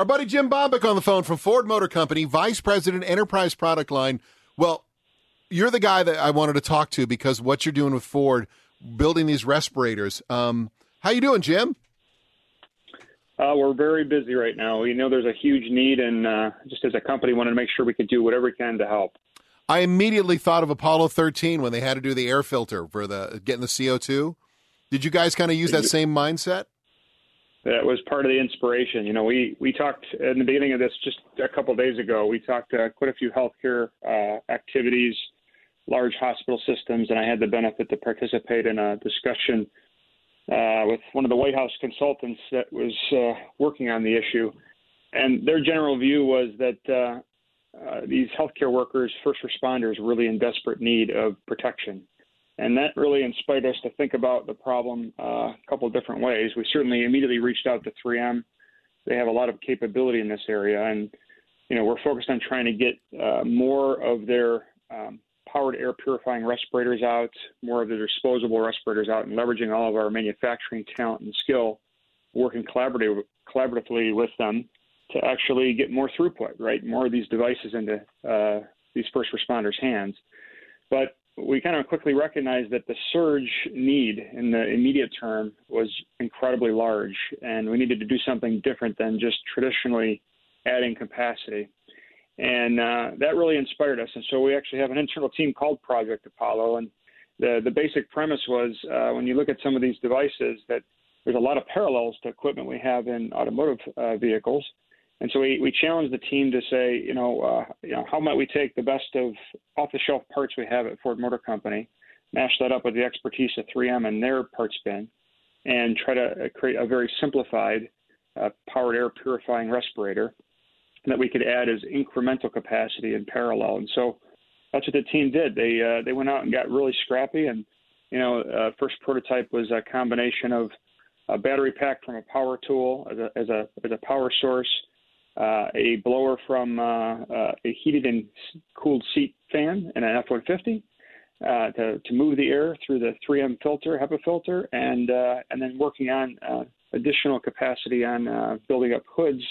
Our buddy Jim Baumbick on the phone from Ford Motor Company, Vice President, Enterprise Product Line. Well, you're the guy that I wanted to talk to because what you're doing with Ford, building these respirators. Um, how you doing, Jim? Uh, we're very busy right now. We know there's a huge need, and uh, just as a company, wanted to make sure we could do whatever we can to help. I immediately thought of Apollo 13 when they had to do the air filter for the getting the CO2. Did you guys kind of use that same mindset? That was part of the inspiration. You know, we we talked in the beginning of this just a couple days ago. We talked uh, quite a few healthcare uh, activities, large hospital systems, and I had the benefit to participate in a discussion uh, with one of the White House consultants that was uh, working on the issue, and their general view was that uh, uh, these healthcare workers, first responders, really in desperate need of protection, and that really inspired us to think about the problem uh, a couple of different ways. We certainly immediately reached out to 3M. They have a lot of capability in this area, and you know we're focused on trying to get uh, more of their um, powered air purifying respirators out, more of the disposable respirators out, and leveraging all of our manufacturing talent and skill, working collaborative, collaboratively with them to actually get more throughput, right? More of these devices into uh, these first responders' hands. But we kind of quickly recognized that the surge need in the immediate term was incredibly large, and we needed to do something different than just traditionally adding capacity. And uh, that really inspired us. And so we actually have an internal team called Project Apollo. And the, the basic premise was uh, when you look at some of these devices, that there's a lot of parallels to equipment we have in automotive uh, vehicles. And so we, we challenged the team to say, you know, uh, you know, how might we take the best of off-the-shelf parts we have at Ford Motor Company, mash that up with the expertise of 3M and their parts bin, and try to uh, create a very simplified uh, powered air purifying respirator that we could add as incremental capacity in parallel. And so that's what the team did. They uh, they went out and got really scrappy. And you know, uh, first prototype was a combination of a battery pack from a power tool as a as a, as a power source, uh, a blower from uh, uh, a heated and cooled seat fan and an F-150. Uh, to, to move the air through the 3M filter, HEPA filter, and and then working on additional capacity on building up hoods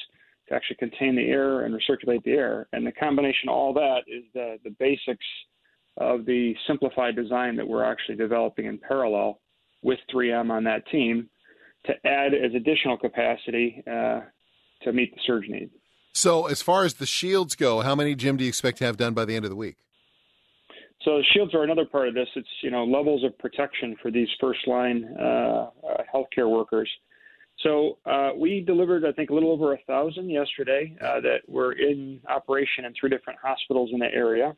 to actually contain the air and recirculate the air. And the combination of all that is the, the basics of the simplified design that we're actually developing in parallel with 3M on that team to add as additional capacity uh, to meet the surge need. So, as far as the shields go, how many, Jim, do you expect to have done by the end of the week? So shields are another part of this. It's you know levels of protection for these first line uh, healthcare workers. So uh, we delivered, I think, a little over a thousand yesterday uh, that were in operation in three different hospitals in the area.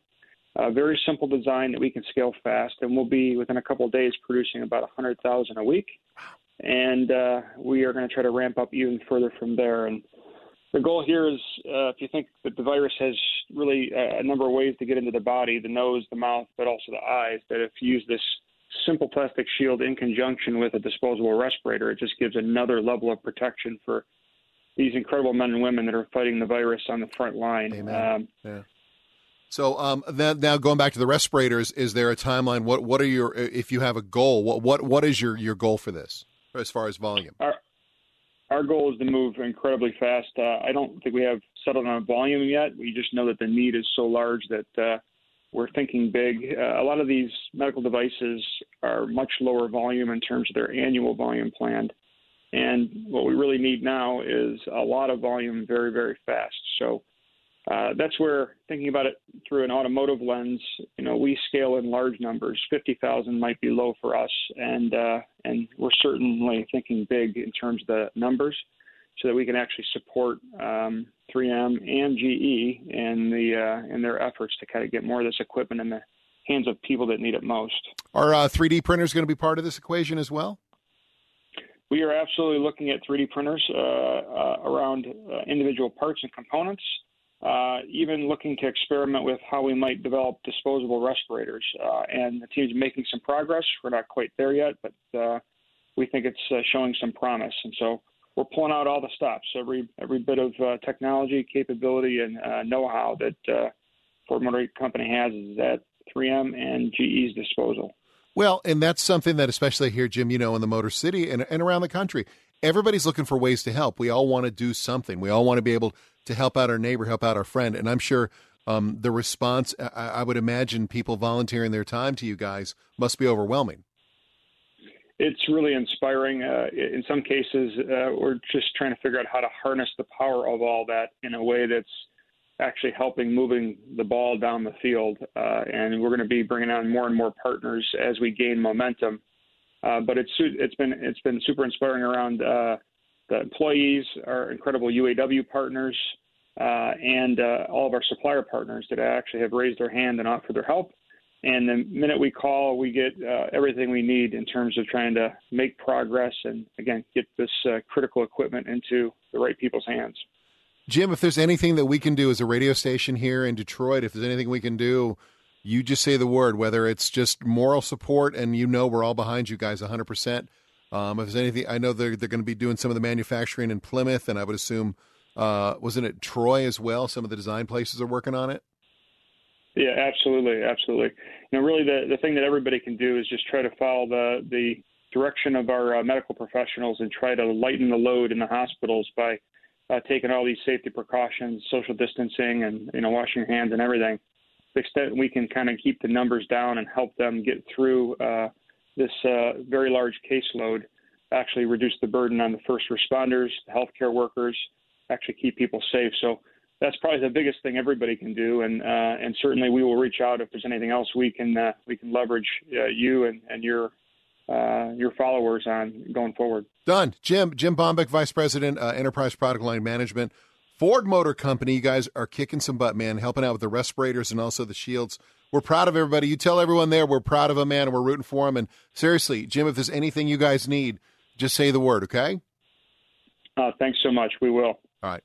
A very simple design that we can scale fast, and we'll be within a couple of days producing about 100,000 a week. And uh, we are going to try to ramp up even further from there. And the goal here is, uh, if you think that the virus has really uh, a number of ways to get into the body, the nose, the mouth, but also the eyes, that if you use this simple plastic shield in conjunction with a disposable respirator, it just gives another level of protection for these incredible men and women that are fighting the virus on the front line. Amen. Um, yeah. So um, then, now going back to the respirators, is there a timeline? What what are your if you have a goal? What what what is your your goal for this as far as volume? Our, our goal is to move incredibly fast. Uh, I don't think we have settled on a volume yet. We just know that the need is so large that uh, we're thinking big. Uh, a lot of these medical devices are much lower volume in terms of their annual volume planned. And what we really need now is a lot of volume very, very fast. So uh, that's where thinking about it through an automotive lens, you know, we scale in large numbers. Fifty thousand might be low for us, and uh, and we're certainly thinking big in terms of the numbers so that we can actually support um, 3M and GE in the uh, in their efforts to kind of get more of this equipment in the hands of people that need it most. Are uh, 3D printers going to be part of this equation as well? We are absolutely looking at 3D printers uh, uh around uh, individual parts and components. Uh, even looking to experiment with how we might develop disposable respirators. and the team's making some progress. We're not quite there yet, but we think it's showing some promise. And so we're pulling out all the stops, every every bit of uh, technology, capability, and uh, know-how that uh, Ford Motor Company has is at 3M and GE's disposal. Well, and that's something that, especially here, Jim, you know, in the Motor City and, and around the country, everybody's looking for ways to help. We all want to do something. We all want to be able to help out our neighbor, help out our friend. And I'm sure um, the response, I, I would imagine people volunteering their time to you guys must be overwhelming. It's really inspiring. Uh, in some cases, uh, we're just trying to figure out how to harness the power of all that in a way that's actually helping moving the ball down the field. Uh, and we're going to be bringing on more and more partners as we gain momentum. Uh, but it's it's been it's been super inspiring around uh, the employees, our incredible UAW partners, uh, and uh, all of our supplier partners that actually have raised their hand and offered their help. And the minute we call, we get uh, everything we need in terms of trying to make progress and again get this critical equipment into the right people's hands. Jim, if there's anything that we can do as a radio station here in Detroit, if there's anything we can do you just say the word, whether it's just moral support, and you know we're all behind you guys 100%. Um, if there's anything, I know they're, they're going to be doing some of the manufacturing in Plymouth, and I would assume, uh, wasn't it Troy as well? Some of the design places are working on it. Yeah, absolutely, absolutely. You know, really, the the thing that everybody can do is just try to follow the the direction of our uh, medical professionals and try to lighten the load in the hospitals by uh, taking all these safety precautions, social distancing, and you know, washing your hands and everything the extent we can kind of keep the numbers down and help them get through uh, this uh, very large caseload, actually reduce the burden on the first responders, the healthcare workers, actually keep people safe. So that's probably the biggest thing everybody can do, and uh, and certainly we will reach out if there's anything else we can uh, we can leverage uh, you and and your uh, your followers on going forward. Done. Jim Jim Baumbick, Vice President, uh, Enterprise Product Line Management. Ford Motor Company, you guys are kicking some butt, man, helping out with the respirators and also the shields. We're proud of everybody. You tell everyone there we're proud of them, man, and we're rooting for them. And seriously, Jim, if there's anything you guys need, just say the word, okay? Uh, thanks so much. We will. All right.